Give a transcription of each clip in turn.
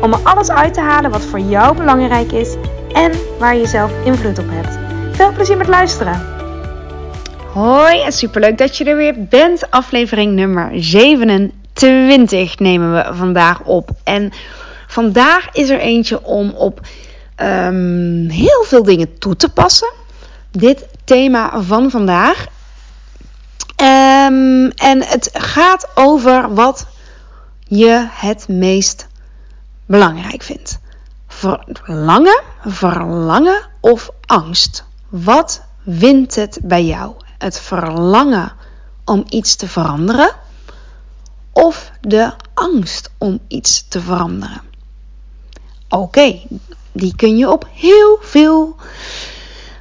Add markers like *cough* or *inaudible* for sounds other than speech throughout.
om er alles uit te halen wat voor jou belangrijk is en waar je zelf invloed op hebt. Veel plezier met luisteren! Hoi en superleuk dat je er weer bent. Aflevering nummer 27 nemen we vandaag op. En vandaag is er eentje om op um, heel veel dingen toe te passen. Dit thema van vandaag. Um, en het gaat over wat je het meest belangrijk vindt. Verlangen, verlangen of angst? Wat wint het bij jou? Het verlangen om iets te veranderen of de angst om iets te veranderen? Oké, die kun je op heel veel,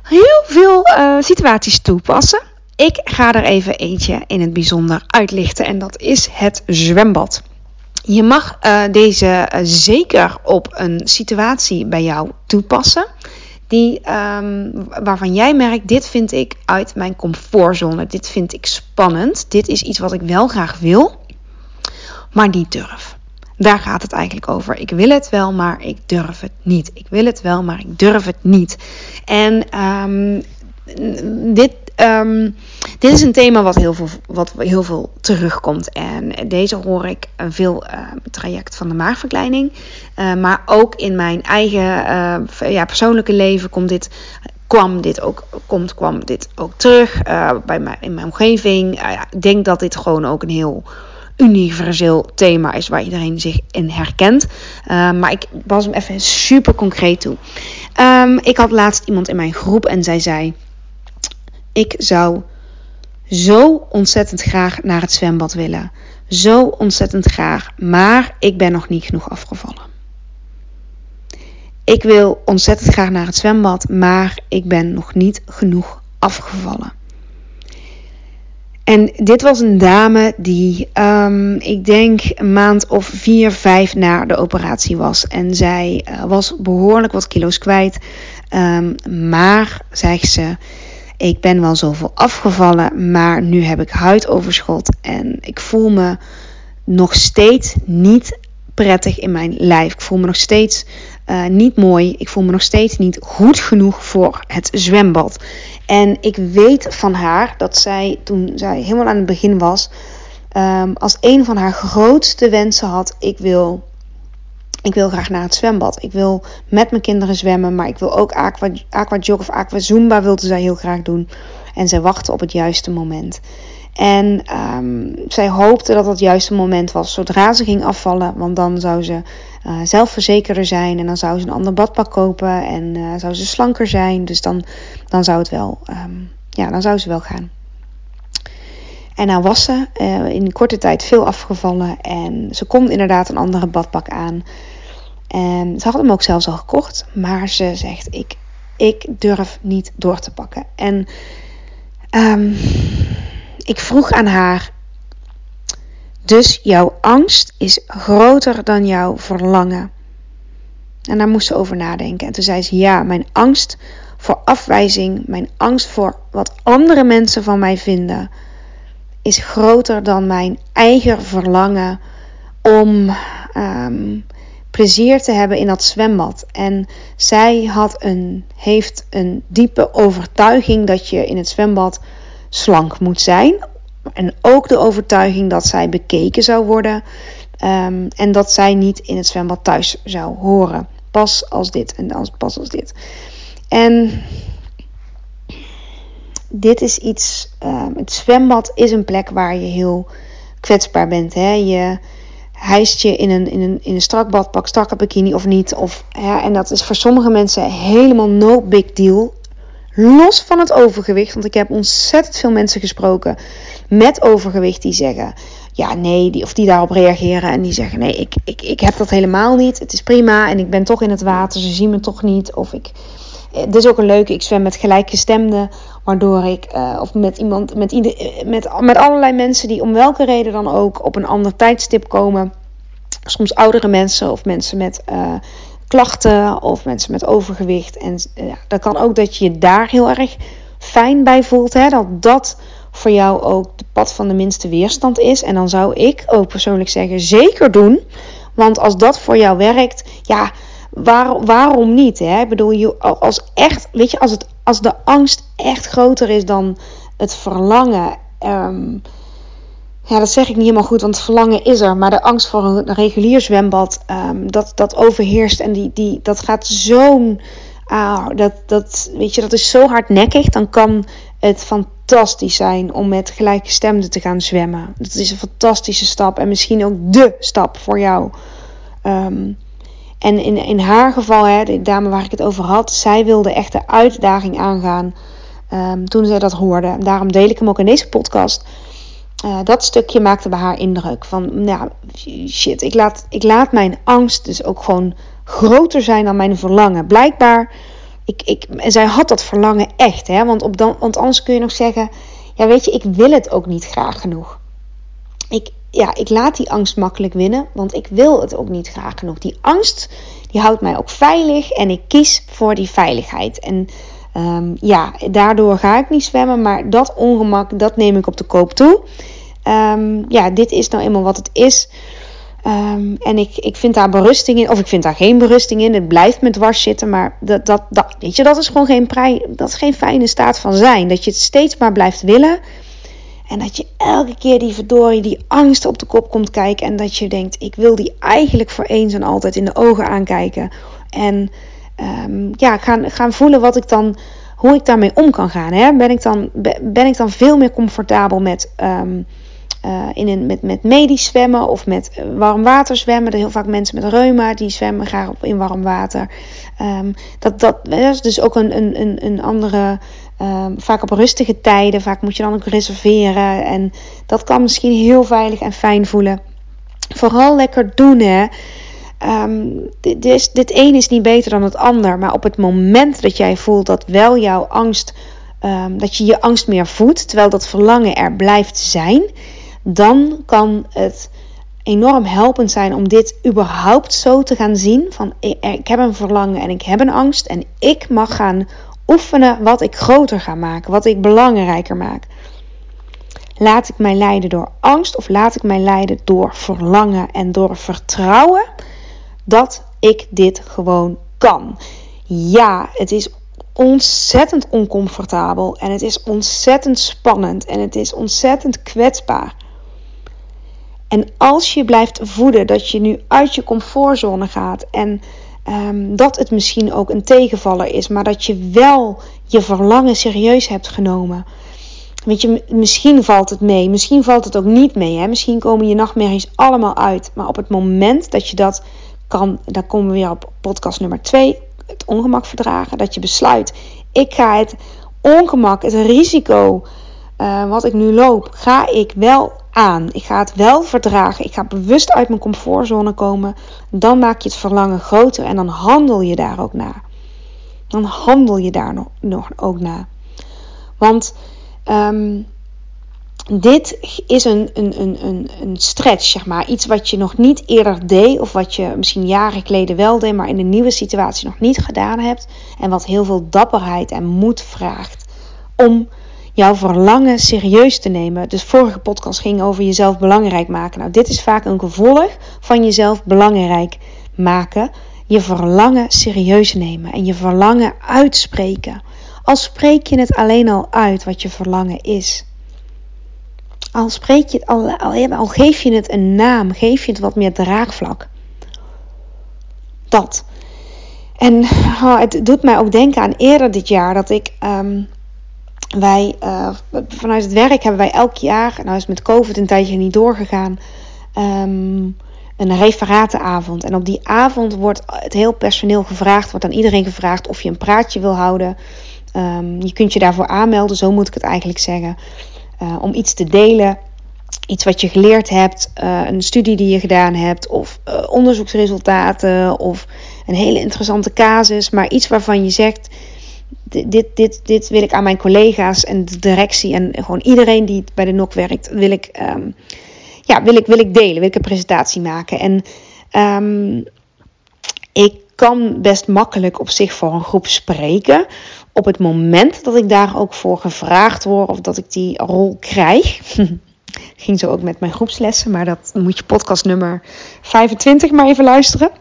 heel veel uh, situaties toepassen. Ik ga er even eentje in het bijzonder uitlichten en dat is het zwembad. Je mag uh, deze uh, zeker op een situatie bij jou toepassen. Die, um, waarvan jij merkt, dit vind ik uit mijn comfortzone. Dit vind ik spannend. Dit is iets wat ik wel graag wil, maar niet durf. Daar gaat het eigenlijk over. Ik wil het wel, maar ik durf het niet. Ik wil het wel, maar ik durf het niet. En um, dit Um, dit is een thema wat heel, veel, wat heel veel terugkomt. En deze hoor ik veel uh, traject van de maagverkleining. Uh, maar ook in mijn eigen ja, persoonlijke leven komt dit, kwam dit ook, komt, kwam dit ook terug bij mij, in mijn omgeving. Ja, ik denk dat dit gewoon ook een heel universeel thema is waar iedereen zich in herkent. maar ik was hem even super concreet toe. Ik had laatst iemand in mijn groep en zij zei ik zou zo ontzettend graag naar het zwembad willen. Zo ontzettend graag, maar ik ben nog niet genoeg afgevallen. Ik wil ontzettend graag naar het zwembad, maar ik ben nog niet genoeg afgevallen. En dit was een dame die, um, ik denk, een maand of vier, vijf na de operatie was. En zij uh, was behoorlijk wat kilo's kwijt. Um, maar, zegt ze, ik ben wel zoveel afgevallen, maar nu heb ik huidoverschot en ik voel me nog steeds niet prettig in mijn lijf. Ik voel me nog steeds uh, niet mooi. Ik voel me nog steeds niet goed genoeg voor het zwembad. En ik weet van haar dat zij, toen zij helemaal aan het begin was, um, als een van haar grootste wensen had: ik wil ik wil graag naar het zwembad. Ik wil met mijn kinderen zwemmen, maar ik wil ook aqua, aqua jog of aqua zumba wilde zij heel graag doen. En zij wachtte op het juiste moment. En um, zij hoopte dat het juiste moment was zodra ze ging afvallen. Want dan zou ze uh, zelfverzekerder zijn. En dan zou ze een ander badpak kopen. En uh, zou ze slanker zijn. Dus dan, dan zou het wel. Um, ja, dan zou ze wel gaan. En nou was ze uh, in korte tijd veel afgevallen. En ze kon inderdaad een andere badpak aan. En ze had hem ook zelfs al gekocht. Maar ze zegt: Ik, ik durf niet door te pakken. En um, ik vroeg aan haar. Dus jouw angst is groter dan jouw verlangen. En daar moest ze over nadenken. En toen zei ze: Ja, mijn angst voor afwijzing, mijn angst voor wat andere mensen van mij vinden, is groter dan mijn eigen verlangen om um, plezier te hebben in dat zwembad. En zij had een, heeft een diepe overtuiging dat je in het zwembad slank moet zijn. En ook de overtuiging dat zij bekeken zou worden. Um, en dat zij niet in het zwembad thuis zou horen. Pas als dit en dan pas als dit. En dit is iets. Um, het zwembad is een plek waar je heel kwetsbaar bent. Hè? Je, hijst je in een, in een, in een strak badpak, strakke bikini of niet. Of, ja, en dat is voor sommige mensen helemaal no big deal. Los van het overgewicht, want ik heb ontzettend veel mensen gesproken met overgewicht die zeggen: ja, nee, die, of die daarop reageren en die zeggen: nee, ik, ik, ik heb dat helemaal niet. Het is prima en ik ben toch in het water, ze zien me toch niet. Of ik. Dit is ook een leuke. Ik zwem met gelijkgestemden, waardoor ik, uh, of met iemand, met, ieder, met, met allerlei mensen die om welke reden dan ook op een ander tijdstip komen. Soms oudere mensen of mensen met uh, klachten of mensen met overgewicht. En uh, dat kan ook dat je je daar heel erg fijn bij voelt. Hè? Dat dat voor jou ook de pad van de minste weerstand is. En dan zou ik ook persoonlijk zeggen: zeker doen. Want als dat voor jou werkt, ja, waar, waarom niet? Hè? Ik bedoel, je, als echt, weet je, als, het, als de angst echt groter is dan het verlangen. Um, ja, dat zeg ik niet helemaal goed, want het verlangen is er. Maar de angst voor een regulier zwembad, um, dat, dat overheerst. En die, die, dat gaat zo'n. Uh, dat, dat, weet je, dat is zo hardnekkig. Dan kan het fantastisch zijn om met gelijkgestemden te gaan zwemmen. Dat is een fantastische stap en misschien ook de stap voor jou. Um, en in, in haar geval, hè, de dame waar ik het over had, zij wilde echt de uitdaging aangaan um, toen zij dat hoorde. En daarom deel ik hem ook in deze podcast. Uh, dat stukje maakte bij haar indruk. Van, nou, shit, ik laat, ik laat mijn angst dus ook gewoon groter zijn dan mijn verlangen. Blijkbaar ik, ik, en zij had dat verlangen echt, hè? Want, op dan, want anders kun je nog zeggen: Ja, weet je, ik wil het ook niet graag genoeg. Ik, ja, ik laat die angst makkelijk winnen, want ik wil het ook niet graag genoeg. Die angst, die houdt mij ook veilig en ik kies voor die veiligheid. En um, ja, daardoor ga ik niet zwemmen, maar dat ongemak, dat neem ik op de koop toe. Um, ja, dit is nou eenmaal wat het is. Um, en ik, ik vind daar berusting in, of ik vind daar geen berusting in. Het blijft me dwars zitten, maar dat, dat, dat, weet je, dat is gewoon geen, prij, dat is geen fijne staat van zijn. Dat je het steeds maar blijft willen. En dat je elke keer die verdorie, die angst op de kop komt kijken. En dat je denkt, ik wil die eigenlijk voor eens en altijd in de ogen aankijken. En um, ja, gaan, gaan voelen wat ik dan, hoe ik daarmee om kan gaan. Hè? Ben, ik dan, ben ik dan veel meer comfortabel met... Um, uh, in een, met, met medisch zwemmen of met uh, warm water zwemmen. Er heel vaak mensen met reuma die zwemmen graag in warm water. Um, dat, dat, is dus ook een, een, een andere. Um, vaak op rustige tijden. Vaak moet je dan ook reserveren. En dat kan misschien heel veilig en fijn voelen. Vooral lekker doen hè. Dit, dit, dit een is niet beter dan het ander. Maar op het moment dat jij voelt dat wel jouw angst. dat je je angst meer voedt. Terwijl dat verlangen er blijft zijn dan kan het enorm helpend zijn om dit überhaupt zo te gaan zien. Van ik heb een verlangen en ik heb een angst en ik mag gaan oefenen wat ik groter ga maken, wat ik belangrijker maak. Laat ik mij leiden door angst of laat ik mij leiden door verlangen en door vertrouwen dat ik dit gewoon kan? Ja, het is ontzettend oncomfortabel en het is ontzettend spannend en het is ontzettend kwetsbaar. En als je blijft voeden dat je nu uit je comfortzone gaat en um, dat het misschien ook een tegenvaller is, maar dat je wel je verlangen serieus hebt genomen. Weet je, misschien valt het mee, misschien valt het ook niet mee. Hè? Misschien komen je nachtmerries allemaal uit. Maar op het moment dat je dat kan, daar komen we weer op podcast nummer 2, het ongemak verdragen. Dat je besluit, ik ga het ongemak, het risico uh, wat ik nu loop, ga ik wel aan. Ik ga het wel verdragen. Ik ga bewust uit mijn comfortzone komen. Dan maak je het verlangen groter en dan handel je daar ook naar. Dan handel je daar nog, nog ook naar. Want um, dit is een, een, een, een stretch, zeg maar. Iets wat je nog niet eerder deed, of wat je misschien jaren geleden wel deed, maar in een nieuwe situatie nog niet gedaan hebt. En wat heel veel dapperheid en moed vraagt om jouw verlangen serieus te nemen. Dus vorige podcast ging over jezelf belangrijk maken. Nou, dit is vaak een gevolg van jezelf belangrijk maken. Je verlangen serieus nemen en je verlangen uitspreken. Al spreek je het alleen al uit wat je verlangen is. Al spreek je het al, al, geef je het een naam, geef je het wat meer draagvlak. Dat. En oh, het doet mij ook denken aan eerder dit jaar dat ik um, wij uh, vanuit het werk hebben wij elk jaar, nou is met COVID een tijdje niet doorgegaan, um, een referatenavond. En op die avond wordt het heel personeel gevraagd, wordt aan iedereen gevraagd of je een praatje wil houden. Um, je kunt je daarvoor aanmelden, zo moet ik het eigenlijk zeggen, uh, om iets te delen. iets wat je geleerd hebt, uh, een studie die je gedaan hebt, of onderzoeksresultaten, of een hele interessante casus, maar iets waarvan je zegt: dit, dit, dit wil ik aan mijn collega's en de directie en gewoon iedereen die bij de NOC werkt, wil ik, um, ja, wil ik, wil ik delen, wil ik een presentatie maken. En um, ik kan best makkelijk op zich voor een groep spreken. Op het moment dat ik daar ook voor gevraagd word of dat ik die rol krijg. *laughs* Ging zo ook met mijn groepslessen, maar dat moet je podcast nummer 25 maar even luisteren.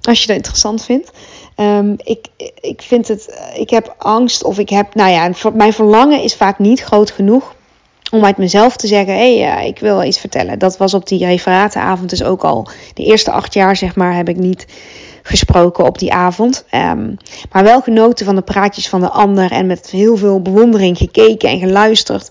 Als je dat interessant vindt. Um, ik, ik vind het, ik heb angst of ik heb, nou ja, mijn verlangen is vaak niet groot genoeg om uit mezelf te zeggen: hé, hey, ik wil iets vertellen. Dat was op die referatenavond dus ook al. De eerste acht jaar, zeg maar, heb ik niet gesproken op die avond. Um, maar wel genoten van de praatjes van de ander en met heel veel bewondering gekeken en geluisterd.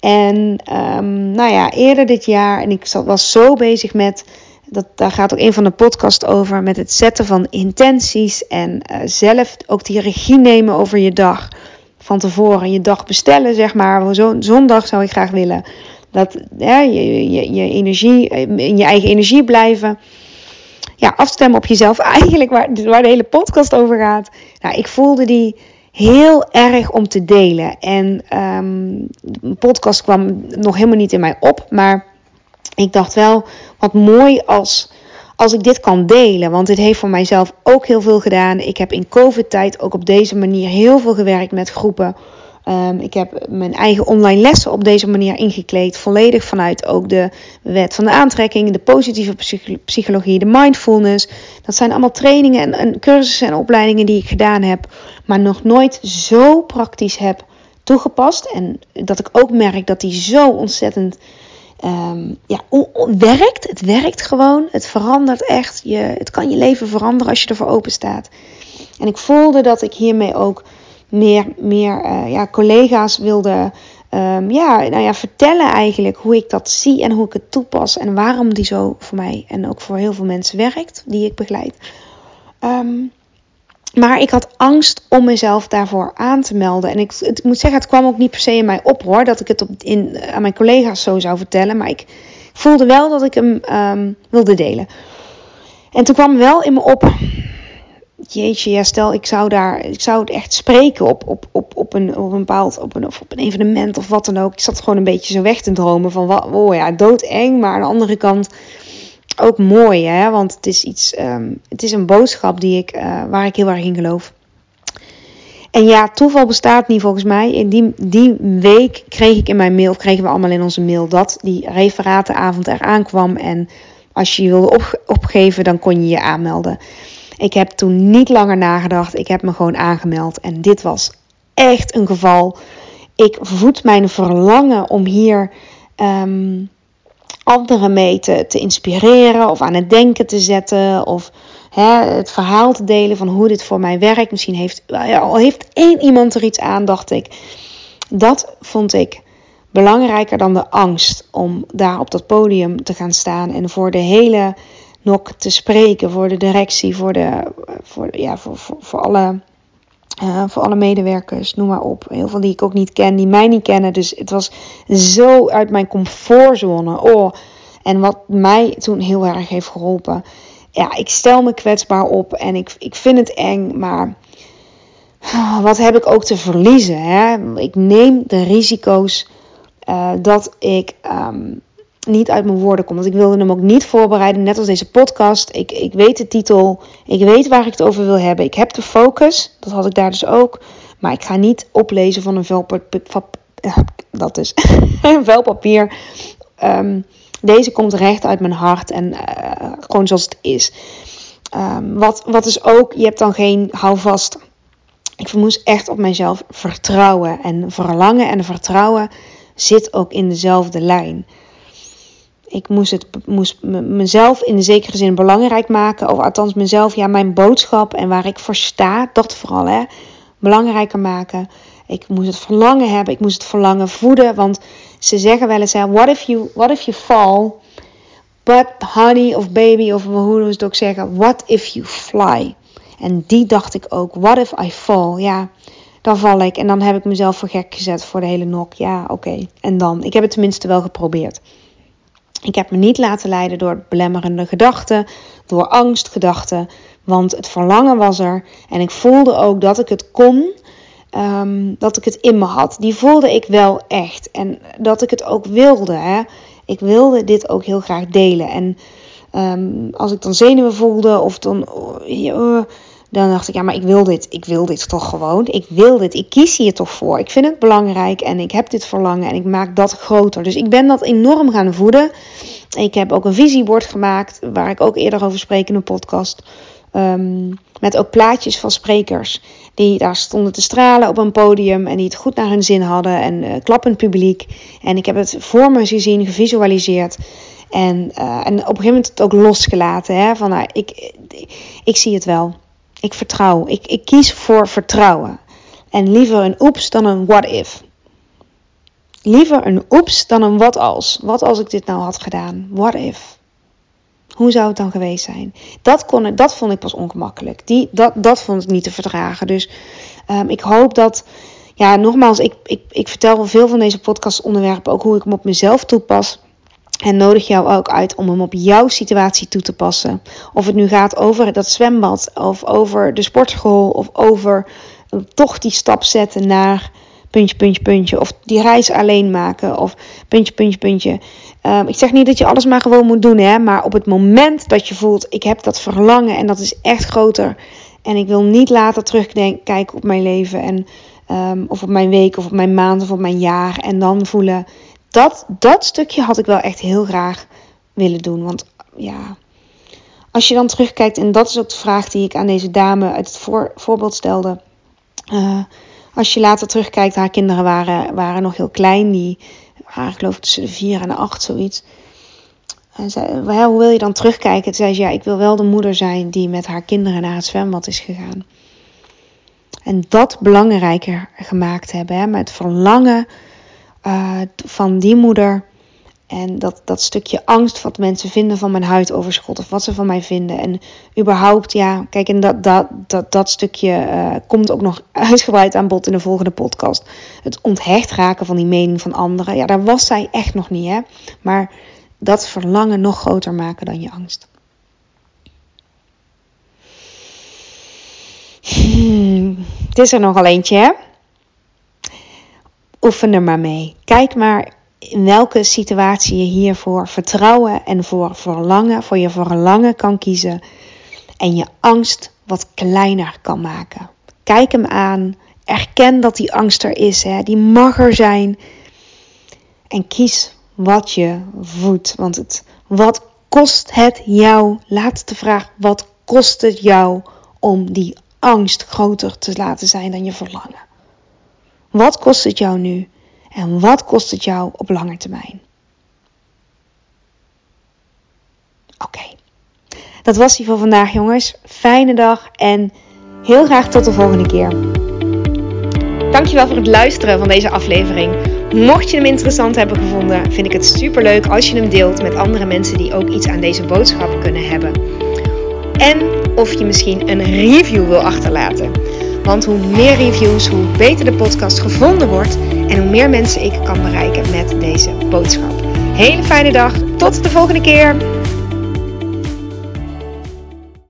En um, nou ja, eerder dit jaar, en ik was zo bezig met. Dat, daar gaat ook een van de podcasts over. Met het zetten van intenties. En uh, zelf ook die regie nemen over je dag. Van tevoren je dag bestellen, zeg maar. Zo'n zondag zou ik graag willen. Dat je, je, je energie, in je eigen energie blijven ja, afstemmen op jezelf. *laughs* Eigenlijk waar, waar de hele podcast over gaat. Nou, ik voelde die heel erg om te delen. En um, podcast kwam nog helemaal niet in mij op. Maar ik dacht wel, wat mooi als, als ik dit kan delen. Want dit heeft voor mijzelf ook heel veel gedaan. Ik heb in COVID-tijd ook op deze manier heel veel gewerkt met groepen. Um, ik heb mijn eigen online lessen op deze manier ingekleed. Volledig vanuit ook de wet van de aantrekking, de positieve psychologie, de mindfulness. Dat zijn allemaal trainingen en, en cursussen en opleidingen die ik gedaan heb. Maar nog nooit zo praktisch heb toegepast. En dat ik ook merk dat die zo ontzettend um, ja, werkt. Het werkt gewoon. Het verandert echt. Je, het kan je leven veranderen als je ervoor open staat. En ik voelde dat ik hiermee ook meer, meer uh, ja, collega's wilde um, ja, nou ja, vertellen eigenlijk hoe ik dat zie en hoe ik het toepas en waarom die zo voor mij en ook voor heel veel mensen werkt die ik begeleid. Um, maar ik had angst om mezelf daarvoor aan te melden. En ik, ik, moet zeggen, het kwam ook niet per se in mij op hoor. Dat ik het op, in, aan mijn collega's zo zou vertellen. Maar ik voelde wel dat ik hem um, wilde delen. En toen kwam wel in me op jeetje, ja, stel ik zou daar, ik zou het echt spreken op, op, op, op, een, op een bepaald, op een, of op een evenement of wat dan ook. Ik zat gewoon een beetje zo weg te dromen van, wat, oh ja, doodeng, maar aan de andere kant ook mooi, hè, want het is iets, um, het is een boodschap die ik, uh, waar ik heel erg in geloof. En ja, toeval bestaat niet volgens mij. In die, die week kreeg ik in mijn mail, of kregen we allemaal in onze mail, dat die referatenavond eraan kwam. En als je je wilde op, opgeven, dan kon je je aanmelden. Ik heb toen niet langer nagedacht. Ik heb me gewoon aangemeld. En dit was echt een geval. Ik voed mijn verlangen om hier um, anderen mee te, inspireren of aan het denken te zetten. Of hè, het verhaal te delen van hoe dit voor mij werkt. Misschien heeft, al heeft één iemand er iets aan, dacht ik. Dat vond ik belangrijker dan de angst om daar op dat podium te gaan staan en voor de hele nog te spreken voor de directie, voor, de, voor, ja, voor, voor, voor alle, uh, voor alle medewerkers, noem maar op. Heel veel die ik ook niet ken, die mij niet kennen. Dus het was zo uit mijn comfortzone. Oh, en wat mij toen heel erg heeft geholpen. Ja, ik stel me kwetsbaar op en ik, ik vind het eng, maar wat heb ik ook te verliezen? Hè? Ik neem de risico's uh, dat ik um, niet uit mijn woorden komt. Want ik wilde hem ook niet voorbereiden, net als deze podcast. Ik, ik weet de titel, ik weet waar ik het over wil hebben. Ik heb de focus, dat had ik daar dus ook. Maar ik ga niet oplezen van een velpapier. Dat is *laughs* een velpapier. Um, deze komt recht uit mijn hart en uh, gewoon zoals het is. Um, wat, wat is ook, je hebt dan geen houvast. Ik moest echt op mezelf vertrouwen. En verlangen en vertrouwen zit ook in dezelfde lijn ik moest, het, moest mezelf in zekere zin belangrijk maken. Of althans mezelf, ja, mijn boodschap en waar ik voor sta, dat vooral, hè, belangrijker maken. Ik moest het verlangen hebben, ik moest het verlangen voeden. Want ze zeggen wel eens, hè, what, if you, what if you fall, but honey of baby, of hoe ze het ook zeggen, what if you fly? En die dacht ik ook, what if I fall? Ja, dan val ik en dan heb ik mezelf voor gek gezet voor de hele nok. Ja, oké. En dan, ik heb het tenminste wel geprobeerd. Ik heb me niet laten leiden door belemmerende gedachten, door angstgedachten, want het verlangen was er en ik voelde ook dat ik het kon, ehm, dat ik het in me had. Die voelde ik wel echt en dat ik het ook wilde. Hè. Ik wilde dit ook heel graag delen en ehm, als ik dan zenuwen voelde of dan, uh, dan dacht ik, ja, maar ik wil dit, ik wil dit toch gewoon. Ik wil dit, ik kies hier toch voor. Ik vind het belangrijk en ik heb dit verlangen en ik maak dat groter. Dus ik ben dat enorm gaan voeden. Ik heb ook een visiebord gemaakt, waar ik ook eerder over spreek in een podcast. Ehm, met ook plaatjes van sprekers die daar stonden te stralen op een podium en die het goed naar hun zin hadden en uh, klappend publiek. En ik heb het voor me gezien, gevisualiseerd. En, uh, en op een gegeven moment het ook losgelaten. Hè, van nou, ik, ik zie het wel. Ik vertrouw. Ik, ik kies voor vertrouwen. En liever een oeps dan een what if. Liever een oeps dan een wat als. Wat als ik dit nou had gedaan? What if? Hoe zou het dan geweest zijn? Dat, kon, dat vond ik pas ongemakkelijk. Die, dat, dat vond ik niet te verdragen. Dus um, ik hoop dat. Ja, nogmaals, ik, ik, ik vertel veel van deze podcastonderwerpen ook hoe ik hem op mezelf toepas. En nodig jou ook uit om hem op jouw situatie toe te passen. Of het nu gaat over dat zwembad, of over de sportschool, of over toch die stap zetten naar puntje, puntje, puntje. Of die reis alleen maken, of puntje, puntje, puntje. Um, ik zeg niet dat je alles maar gewoon moet doen, hè, maar op het moment dat je voelt, ik heb dat verlangen en dat is echt groter. En ik wil niet later terugkijken op mijn leven en, um, of op mijn week, of op mijn maand, of op mijn jaar. En dan voelen, dat, dat stukje had ik wel echt heel graag willen doen. Want ja, als je dan terugkijkt, en dat is ook de vraag die ik aan deze dame uit het voor, voorbeeld stelde. Uh, als je later terugkijkt, haar kinderen waren, waren nog heel klein. Die waren, ik geloof tussen de vier en de acht, zoiets. En zei, hoe wil je dan terugkijken? Toen zei ze, ja, ik wil wel de moeder zijn die met haar kinderen naar het zwembad is gegaan. En dat belangrijker gemaakt hebben, hè, met verlangen uh, van die moeder. En dat, dat stukje angst wat mensen vinden van mijn huidoverschot of wat ze van mij vinden. En überhaupt, ja, kijk, en dat, dat, dat, dat stukje uh, komt ook nog *laughs* uitgebreid aan bod in de volgende podcast. Het onthecht raken van die mening van anderen. Ja, daar was zij echt nog niet, hè. Maar dat verlangen nog groter maken dan je angst. Hmm, het is er nog al eentje, hè? Oefen er maar mee. Kijk maar in welke situatie je hiervoor vertrouwen en voor verlangen, voor je verlangen kan kiezen. En je angst wat kleiner kan maken. Kijk hem aan. Erken dat die angst er is. Hè. Die mag er zijn. En kies wat je voedt. Want het, wat kost het jou? Laat de vraag: wat kost het jou om die angst groter te laten zijn dan je verlangen? Wat kost het jou nu? En wat kost het jou op lange termijn? Oké, dat was die voor vandaag, jongens. Fijne dag en heel graag tot de volgende keer. Dankjewel voor het luisteren van deze aflevering. Mocht je hem interessant hebben gevonden, vind ik het superleuk als je hem deelt met andere mensen die ook iets aan deze boodschap kunnen hebben. En of je misschien een review wil achterlaten. Want hoe meer reviews, hoe beter de podcast gevonden wordt en hoe meer mensen ik kan bereiken met deze boodschap. Hele fijne dag, tot de volgende keer.